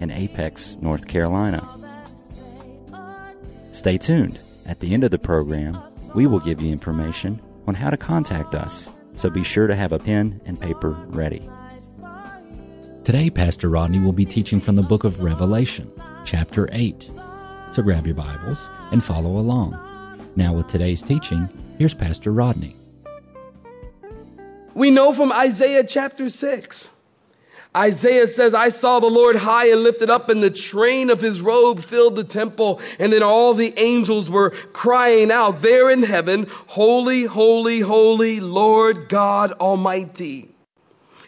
in Apex, North Carolina. Stay tuned. At the end of the program, we will give you information on how to contact us, so be sure to have a pen and paper ready. Today, Pastor Rodney will be teaching from the book of Revelation, chapter 8. So grab your Bibles and follow along. Now, with today's teaching, here's Pastor Rodney. We know from Isaiah chapter 6 Isaiah says, I saw the Lord high and lifted up, and the train of his robe filled the temple. And then all the angels were crying out there in heaven, Holy, holy, holy, Lord God Almighty.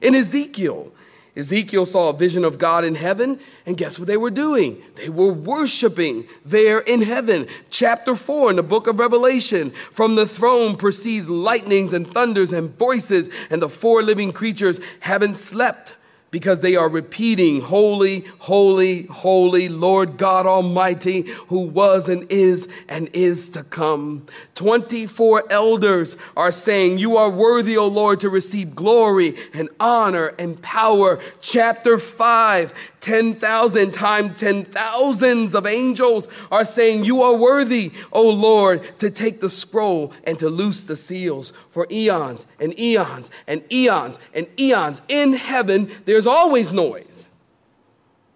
In Ezekiel, Ezekiel saw a vision of God in heaven, and guess what they were doing? They were worshiping there in heaven. Chapter 4 in the book of Revelation From the throne proceeds lightnings and thunders and voices, and the four living creatures haven't slept because they are repeating, Holy, holy, holy, Lord God Almighty, who was and is and is to come. 24 elders are saying, You are worthy, O Lord, to receive glory and honor and power. Chapter 5, 10,000 times 10 thousands of angels are saying, You are worthy, O Lord, to take the scroll and to loose the seals. For eons and eons and eons and eons in heaven, there's always noise.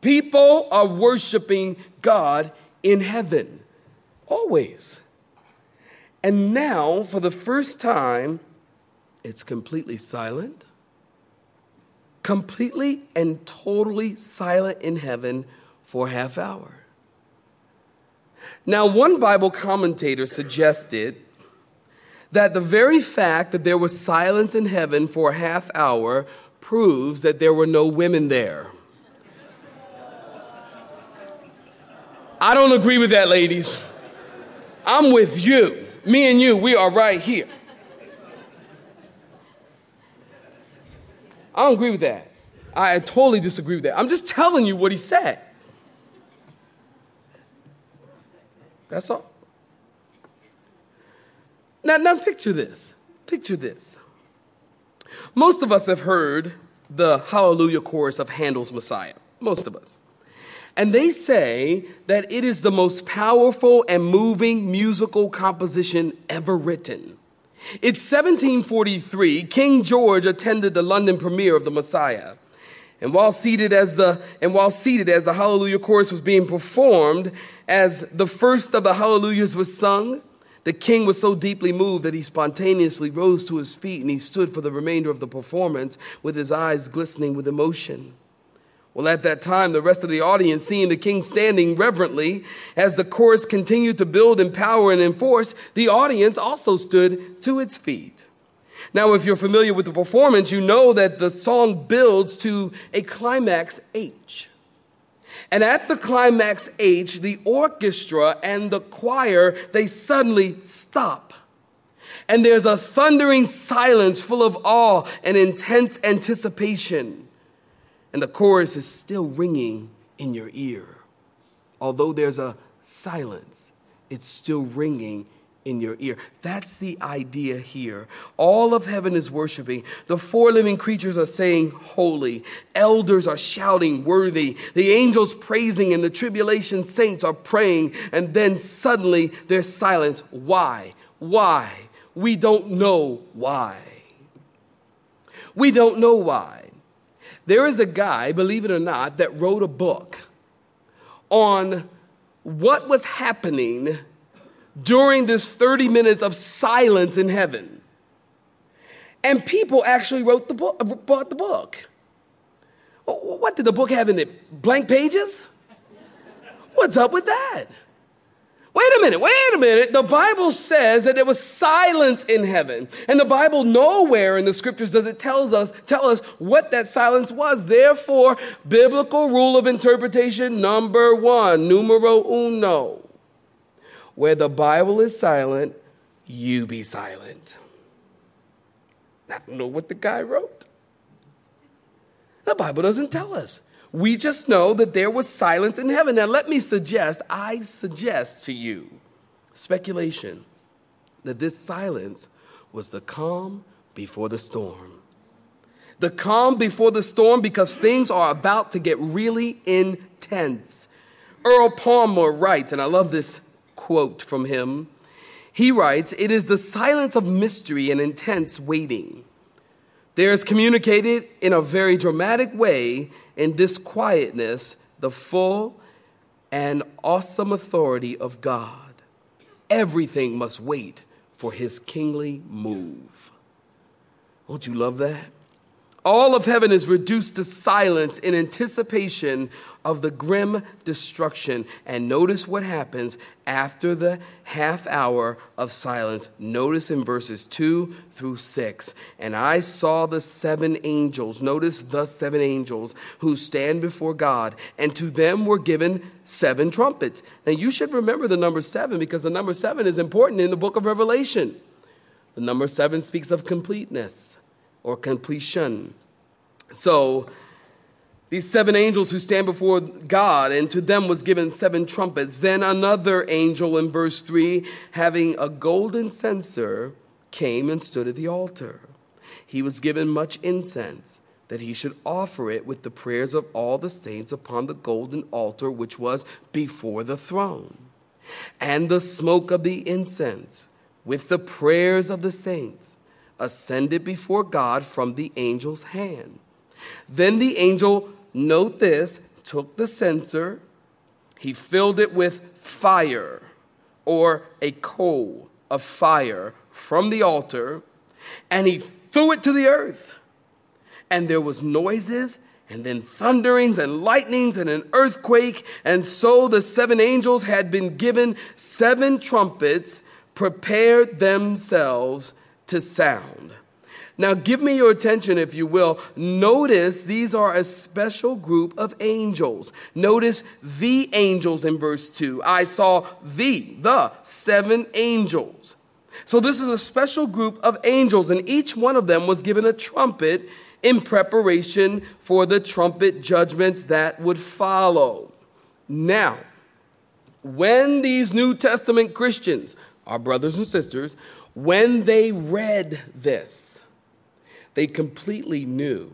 People are worshiping God in heaven. Always. And now, for the first time, it's completely silent completely and totally silent in heaven for a half hour. Now, one Bible commentator suggested that the very fact that there was silence in heaven for a half hour proves that there were no women there. I don't agree with that, ladies. I'm with you. Me and you, we are right here. I don't agree with that. I totally disagree with that. I'm just telling you what he said. That's all. Now, now picture this. Picture this. Most of us have heard the Hallelujah chorus of Handel's Messiah. Most of us. And they say that it is the most powerful and moving musical composition ever written. It's 1743. King George attended the London premiere of the Messiah. And while seated as the and while seated as the Hallelujah chorus was being performed, as the first of the Hallelujahs was sung, the king was so deeply moved that he spontaneously rose to his feet and he stood for the remainder of the performance with his eyes glistening with emotion. Well, at that time, the rest of the audience, seeing the king standing reverently as the chorus continued to build in power and in force, the audience also stood to its feet. Now, if you're familiar with the performance, you know that the song builds to a climax H. And at the climax H, the orchestra and the choir, they suddenly stop. And there's a thundering silence full of awe and intense anticipation. And the chorus is still ringing in your ear. Although there's a silence, it's still ringing in your ear. That's the idea here. All of heaven is worshiping. The four living creatures are saying, Holy. Elders are shouting, Worthy. The angels praising, and the tribulation saints are praying. And then suddenly there's silence. Why? Why? We don't know why. We don't know why. There is a guy, believe it or not, that wrote a book on what was happening during this 30 minutes of silence in heaven. And people actually wrote the book, bought the book. What did the book have in it? Blank pages? What's up with that? Wait a minute, wait a minute. The Bible says that there was silence in heaven. And the Bible nowhere in the scriptures does it tells us tell us what that silence was. Therefore, biblical rule of interpretation number 1, numero uno. Where the Bible is silent, you be silent. I don't know what the guy wrote. The Bible doesn't tell us. We just know that there was silence in heaven. Now, let me suggest, I suggest to you, speculation, that this silence was the calm before the storm. The calm before the storm because things are about to get really intense. Earl Palmer writes, and I love this quote from him. He writes, It is the silence of mystery and intense waiting. There is communicated in a very dramatic way in this quietness the full and awesome authority of God. Everything must wait for his kingly move. Don't you love that? All of heaven is reduced to silence in anticipation of the grim destruction. And notice what happens after the half hour of silence. Notice in verses 2 through 6. And I saw the seven angels, notice the seven angels who stand before God, and to them were given seven trumpets. Now you should remember the number seven because the number seven is important in the book of Revelation. The number seven speaks of completeness or completion. So, these seven angels who stand before God, and to them was given seven trumpets. Then another angel in verse 3, having a golden censer, came and stood at the altar. He was given much incense, that he should offer it with the prayers of all the saints upon the golden altar which was before the throne. And the smoke of the incense, with the prayers of the saints, ascended before God from the angel's hand. Then the angel, note this, took the censer, he filled it with fire or a coal of fire from the altar, and he threw it to the earth. And there was noises and then thunderings and lightnings and an earthquake. And so the seven angels had been given seven trumpets, prepared themselves to sound. Now, give me your attention, if you will. Notice these are a special group of angels. Notice the angels in verse 2. I saw the, the seven angels. So, this is a special group of angels, and each one of them was given a trumpet in preparation for the trumpet judgments that would follow. Now, when these New Testament Christians, our brothers and sisters, when they read this, they completely knew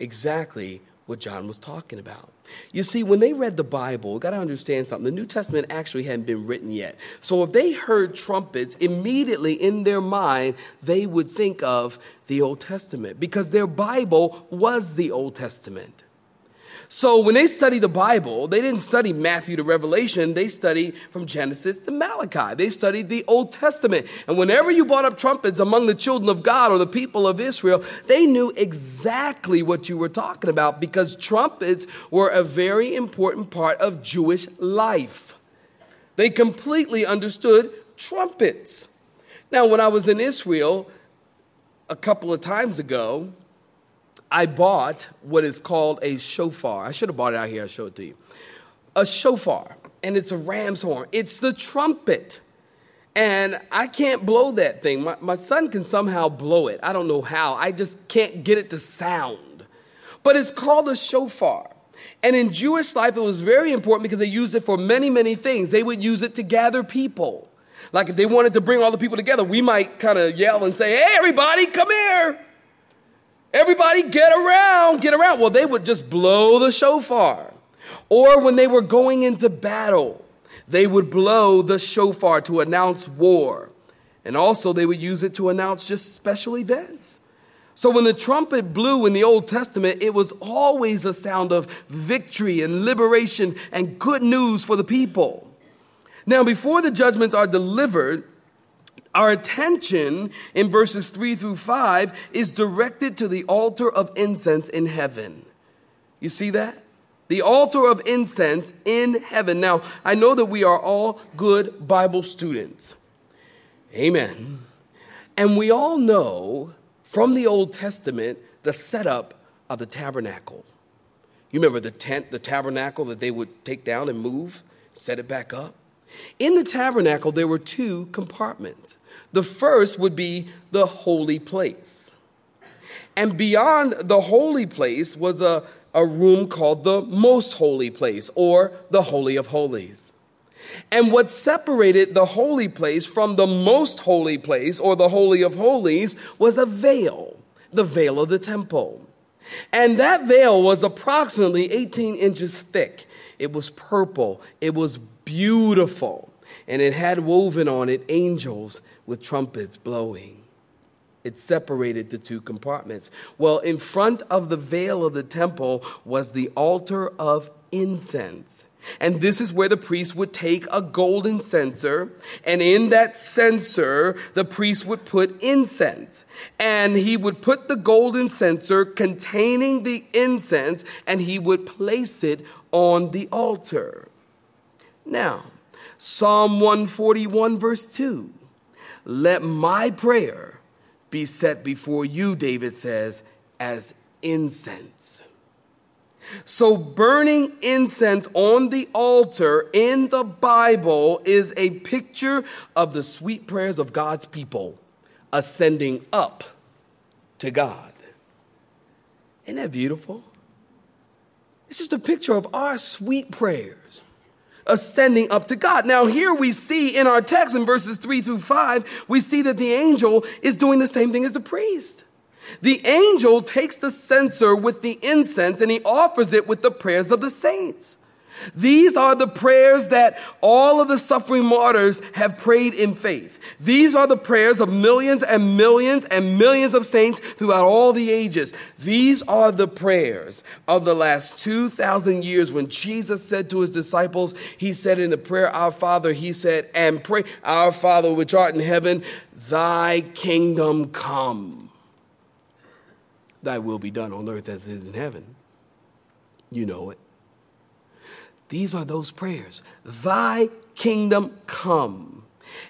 exactly what John was talking about. You see, when they read the Bible, got to understand something. The New Testament actually hadn't been written yet. So if they heard trumpets, immediately in their mind, they would think of the Old Testament because their Bible was the Old Testament. So when they study the Bible, they didn't study Matthew to Revelation, they studied from Genesis to Malachi. They studied the Old Testament. And whenever you brought up trumpets among the children of God or the people of Israel, they knew exactly what you were talking about because trumpets were a very important part of Jewish life. They completely understood trumpets. Now, when I was in Israel a couple of times ago, I bought what is called a shofar. I should have bought it out here, I'll show it to you. A shofar, and it's a ram's horn. It's the trumpet. And I can't blow that thing. My, my son can somehow blow it. I don't know how. I just can't get it to sound. But it's called a shofar. And in Jewish life, it was very important because they used it for many, many things. They would use it to gather people. Like if they wanted to bring all the people together, we might kind of yell and say, Hey, everybody, come here. Everybody get around, get around. Well, they would just blow the shofar. Or when they were going into battle, they would blow the shofar to announce war. And also, they would use it to announce just special events. So, when the trumpet blew in the Old Testament, it was always a sound of victory and liberation and good news for the people. Now, before the judgments are delivered, our attention in verses 3 through 5 is directed to the altar of incense in heaven. You see that? The altar of incense in heaven. Now, I know that we are all good Bible students. Amen. And we all know from the Old Testament the setup of the tabernacle. You remember the tent, the tabernacle that they would take down and move, set it back up? In the tabernacle, there were two compartments. The first would be the holy place. And beyond the holy place was a, a room called the most holy place or the Holy of Holies. And what separated the holy place from the most holy place or the Holy of Holies was a veil, the veil of the temple. And that veil was approximately 18 inches thick. It was purple, it was beautiful, and it had woven on it angels with trumpets blowing. It separated the two compartments. Well, in front of the veil of the temple was the altar of incense. And this is where the priest would take a golden censer, and in that censer, the priest would put incense. And he would put the golden censer containing the incense, and he would place it on the altar. Now, Psalm 141, verse 2 Let my prayer be set before you, David says, as incense. So, burning incense on the altar in the Bible is a picture of the sweet prayers of God's people ascending up to God. Isn't that beautiful? It's just a picture of our sweet prayers ascending up to God. Now, here we see in our text in verses three through five, we see that the angel is doing the same thing as the priest. The angel takes the censer with the incense and he offers it with the prayers of the saints. These are the prayers that all of the suffering martyrs have prayed in faith. These are the prayers of millions and millions and millions of saints throughout all the ages. These are the prayers of the last 2,000 years when Jesus said to his disciples, He said in the prayer, Our Father, He said, and pray, Our Father which art in heaven, Thy kingdom come. Thy will be done on earth as it is in heaven. You know it. These are those prayers. Thy kingdom come.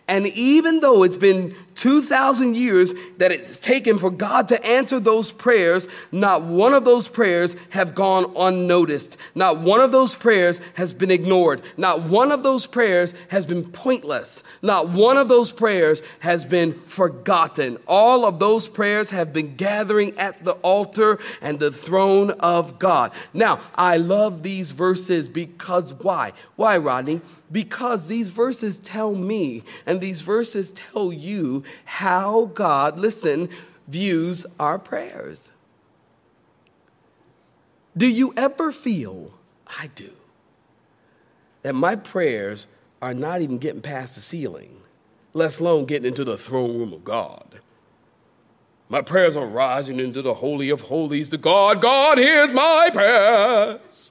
And even though it's been 2,000 years that it's taken for God to answer those prayers, not one of those prayers have gone unnoticed. Not one of those prayers has been ignored. Not one of those prayers has been pointless. Not one of those prayers has been forgotten. All of those prayers have been gathering at the altar and the throne of God. Now, I love these verses because why? Why, Rodney? Because these verses tell me and these verses tell you how God, listen, views our prayers. Do you ever feel, I do, that my prayers are not even getting past the ceiling, let alone getting into the throne room of God? My prayers are rising into the Holy of Holies to God. God hears my prayers.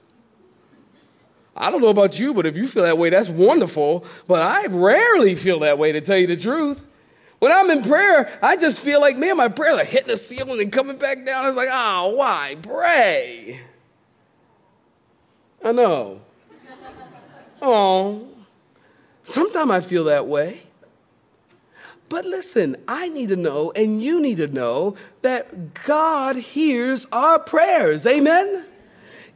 I don't know about you, but if you feel that way, that's wonderful. But I rarely feel that way, to tell you the truth. When I'm in prayer, I just feel like, man, my prayers are hitting the ceiling and coming back down. It's like, oh, why pray? I know. Oh, sometimes I feel that way. But listen, I need to know, and you need to know, that God hears our prayers. Amen?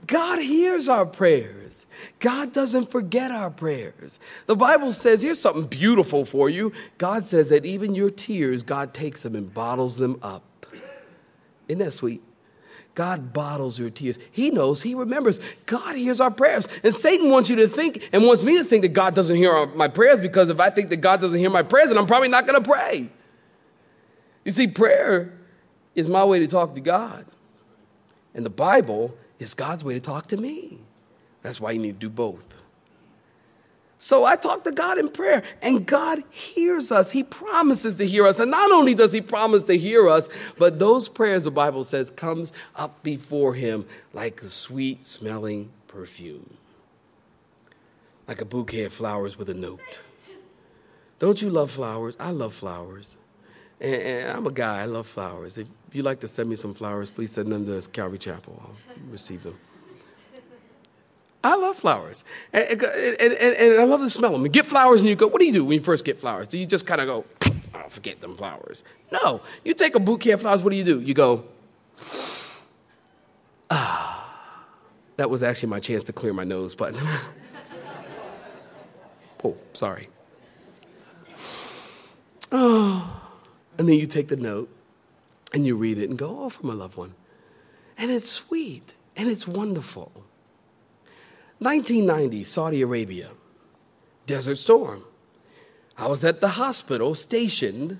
God hears our prayers. God doesn't forget our prayers. The Bible says, here's something beautiful for you. God says that even your tears, God takes them and bottles them up. Isn't that sweet? God bottles your tears. He knows, He remembers. God hears our prayers. And Satan wants you to think and wants me to think that God doesn't hear my prayers because if I think that God doesn't hear my prayers, then I'm probably not going to pray. You see, prayer is my way to talk to God. And the Bible is God's way to talk to me. That's why you need to do both. So I talk to God in prayer, and God hears us. He promises to hear us. And not only does He promise to hear us, but those prayers, the Bible says, comes up before Him like a sweet smelling perfume, like a bouquet of flowers with a note. Don't you love flowers? I love flowers. And, and I'm a guy, I love flowers. If you'd like to send me some flowers, please send them to Calvary Chapel. I'll receive them. I love flowers. And, and, and, and I love to smell them. You get flowers and you go, what do you do when you first get flowers? Do you just kind of go, oh, forget them flowers? No. You take a bouquet of flowers, what do you do? You go, ah. That was actually my chance to clear my nose, but. oh, sorry. Oh. And then you take the note and you read it and go, oh, from a loved one. And it's sweet and it's wonderful. 1990, Saudi Arabia, Desert Storm. I was at the hospital stationed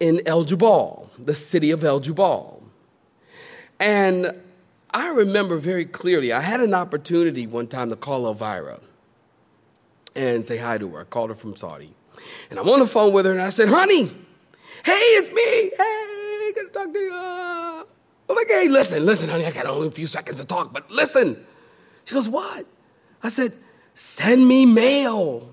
in El Jubail, the city of El Jubail. And I remember very clearly, I had an opportunity one time to call Elvira and say hi to her. I called her from Saudi. And I'm on the phone with her and I said, honey, hey, it's me. Hey, good to talk to you. I'm like, hey, listen, listen, honey, I got only a few seconds to talk, but listen. She goes, What? I said, Send me mail.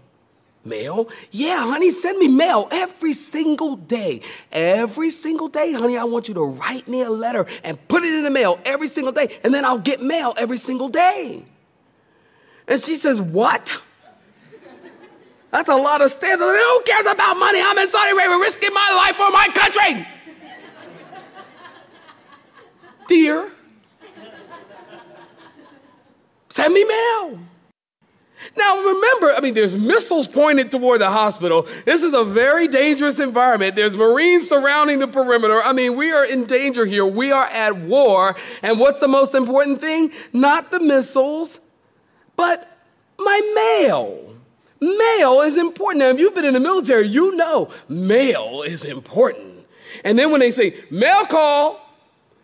Mail? Yeah, honey, send me mail every single day. Every single day, honey, I want you to write me a letter and put it in the mail every single day, and then I'll get mail every single day. And she says, What? That's a lot of stamps. Who cares about money? I'm in Saudi Arabia risking my life for my country. Dear, Send me mail. Now remember, I mean, there's missiles pointed toward the hospital. This is a very dangerous environment. There's Marines surrounding the perimeter. I mean, we are in danger here. We are at war. And what's the most important thing? Not the missiles, but my mail. Mail is important. Now, if you've been in the military, you know mail is important. And then when they say mail call,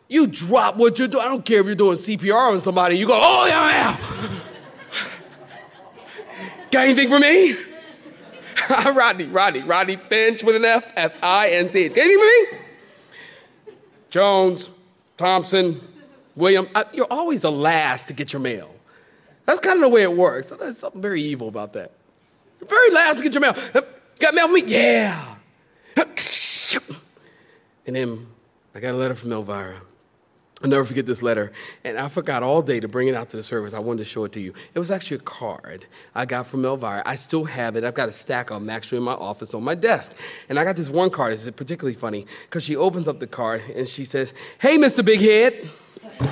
you drop what you're doing. I don't care if you're doing CPR on somebody. You go, oh, yeah, yeah. Got anything for me? Rodney, Rodney, Rodney Finch with an F, F I N C H. Got anything for me? Jones, Thompson, William. I, you're always the last to get your mail. That's kind of the way it works. There's something very evil about that. You're very last to get your mail. Got mail for me? Yeah. And then I got a letter from Elvira. I'll never forget this letter. And I forgot all day to bring it out to the service. I wanted to show it to you. It was actually a card I got from Elvira. I still have it. I've got a stack of them actually in my office on my desk. And I got this one card. It's particularly funny because she opens up the card and she says, Hey, Mr. Big Head.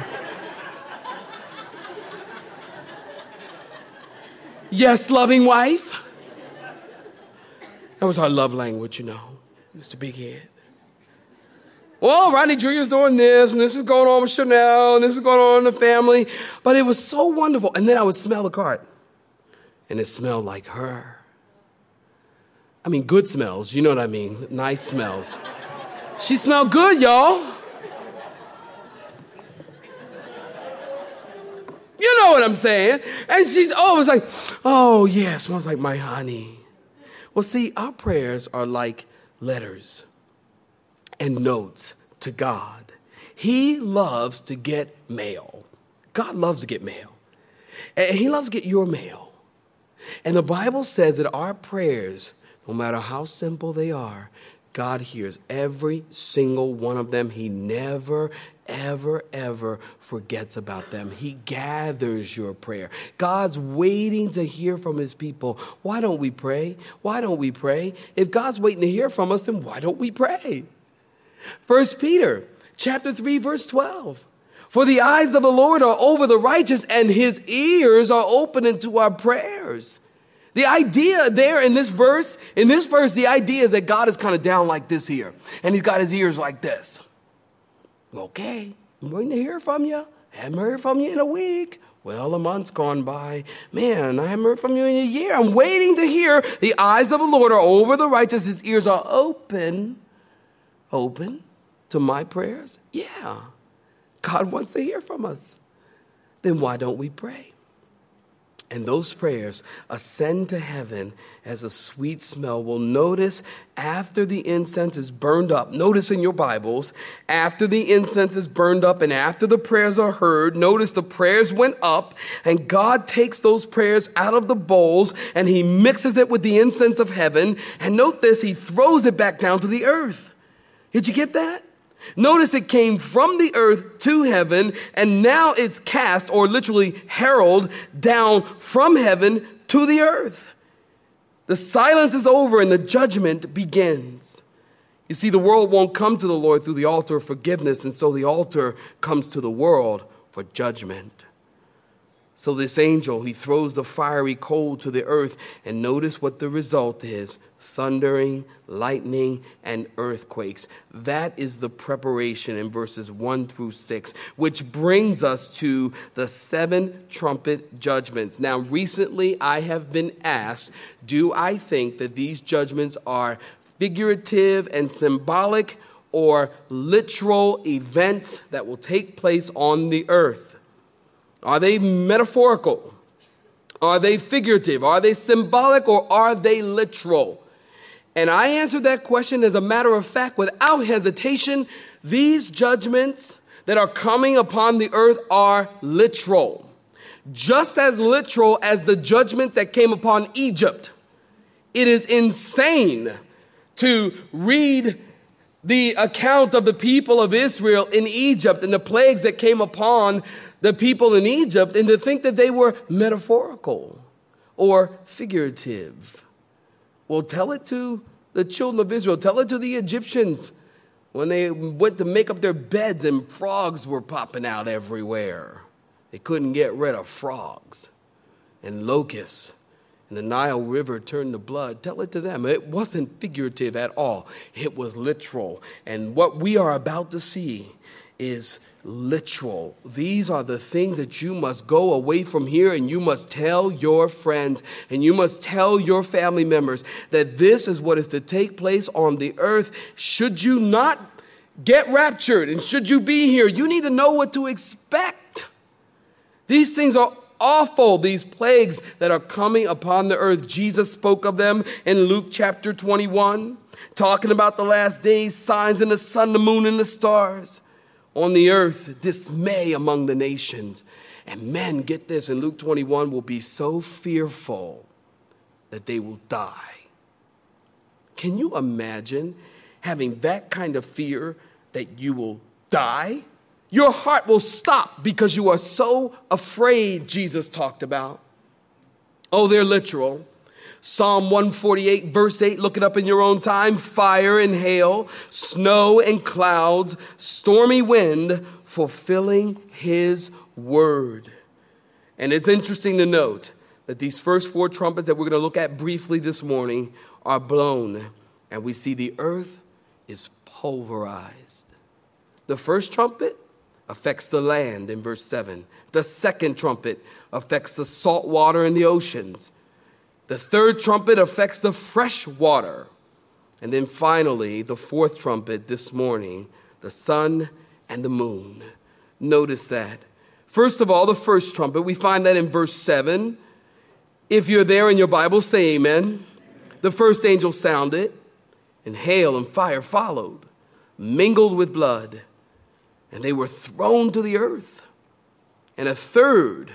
yes, loving wife. That was our love language, you know, Mr. Big Head well, Rodney Jr. is doing this, and this is going on with Chanel, and this is going on in the family. But it was so wonderful. And then I would smell the cart, and it smelled like her. I mean, good smells, you know what I mean? Nice smells. she smelled good, y'all. You know what I'm saying? And she's always like, oh, yeah, smells like my honey. Well, see, our prayers are like letters and notes to God. He loves to get mail. God loves to get mail. And He loves to get your mail. And the Bible says that our prayers, no matter how simple they are, God hears every single one of them. He never, ever, ever forgets about them. He gathers your prayer. God's waiting to hear from his people. Why don't we pray? Why don't we pray? If God's waiting to hear from us, then why don't we pray? First Peter chapter 3 verse 12. For the eyes of the Lord are over the righteous and his ears are open into our prayers. The idea there in this verse, in this verse, the idea is that God is kind of down like this here, and he's got his ears like this. Okay, I'm waiting to hear from you. I Haven't heard from you in a week. Well, a month's gone by. Man, I haven't heard from you in a year. I'm waiting to hear. The eyes of the Lord are over the righteous, his ears are open open to my prayers? Yeah. God wants to hear from us. Then why don't we pray? And those prayers ascend to heaven as a sweet smell. Well, notice after the incense is burned up, notice in your Bibles, after the incense is burned up and after the prayers are heard, notice the prayers went up and God takes those prayers out of the bowls and he mixes it with the incense of heaven. And note this, he throws it back down to the earth. Did you get that? Notice it came from the earth to heaven, and now it's cast, or literally herald, down from heaven to the earth. The silence is over and the judgment begins. You see, the world won't come to the Lord through the altar of forgiveness, and so the altar comes to the world for judgment. So, this angel, he throws the fiery coal to the earth, and notice what the result is thundering, lightning, and earthquakes. That is the preparation in verses 1 through 6, which brings us to the seven trumpet judgments. Now, recently I have been asked, do I think that these judgments are figurative and symbolic or literal events that will take place on the earth? Are they metaphorical? Are they figurative? Are they symbolic or are they literal? And I answered that question as a matter of fact without hesitation. These judgments that are coming upon the earth are literal. Just as literal as the judgments that came upon Egypt. It is insane to read the account of the people of Israel in Egypt and the plagues that came upon the people in Egypt and to think that they were metaphorical or figurative. Well, tell it to the children of Israel, tell it to the Egyptians when they went to make up their beds and frogs were popping out everywhere. They couldn't get rid of frogs and locusts. And the Nile River turned to blood. Tell it to them. It wasn't figurative at all, it was literal. And what we are about to see is literal. These are the things that you must go away from here and you must tell your friends and you must tell your family members that this is what is to take place on the earth. Should you not get raptured and should you be here, you need to know what to expect. These things are awful, these plagues that are coming upon the earth. Jesus spoke of them in Luke chapter 21, talking about the last days, signs in the sun, the moon, and the stars on the earth, dismay among the nations. And men, get this, in Luke 21, will be so fearful that they will die. Can you imagine having that kind of fear that you will die? Your heart will stop because you are so afraid, Jesus talked about. Oh, they're literal. Psalm 148, verse 8, look it up in your own time. Fire and hail, snow and clouds, stormy wind, fulfilling his word. And it's interesting to note that these first four trumpets that we're going to look at briefly this morning are blown, and we see the earth is pulverized. The first trumpet affects the land in verse 7. The second trumpet affects the salt water in the oceans. The third trumpet affects the fresh water. And then finally, the fourth trumpet this morning, the sun and the moon. Notice that. First of all, the first trumpet, we find that in verse 7. If you're there in your Bible, say amen. The first angel sounded, and hail and fire followed, mingled with blood, and they were thrown to the earth. And a third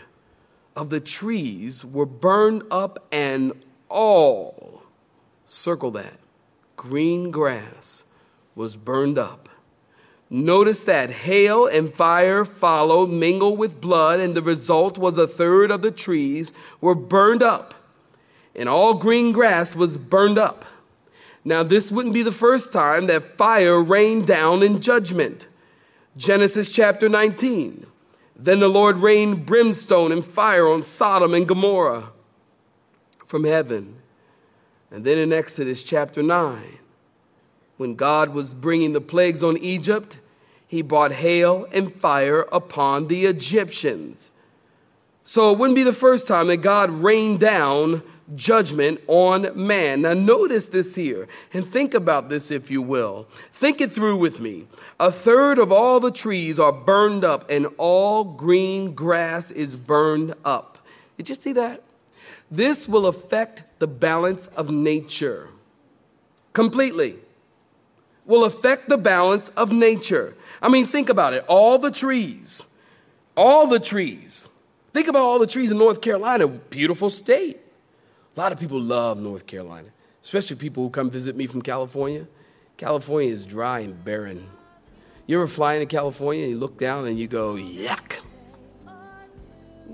of the trees were burned up, and all, circle that, green grass was burned up. Notice that hail and fire followed, mingled with blood, and the result was a third of the trees were burned up, and all green grass was burned up. Now, this wouldn't be the first time that fire rained down in judgment. Genesis chapter 19. Then the Lord rained brimstone and fire on Sodom and Gomorrah from heaven. And then in Exodus chapter 9, when God was bringing the plagues on Egypt, he brought hail and fire upon the Egyptians. So it wouldn't be the first time that God rained down judgment on man. Now, notice this here and think about this, if you will. Think it through with me. A third of all the trees are burned up, and all green grass is burned up. Did you see that? This will affect the balance of nature completely. Will affect the balance of nature. I mean, think about it. All the trees, all the trees. Think about all the trees in North Carolina, beautiful state. A lot of people love North Carolina, especially people who come visit me from California. California is dry and barren. You ever fly into California and you look down and you go, yuck.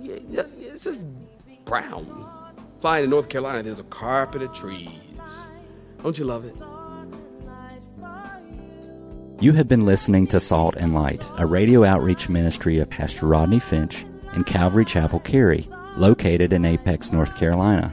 It's just brown. Flying to North Carolina, there's a carpet of trees. Don't you love it? You have been listening to Salt and Light, a radio outreach ministry of Pastor Rodney Finch in Calvary Chapel, Cary, located in Apex, North Carolina.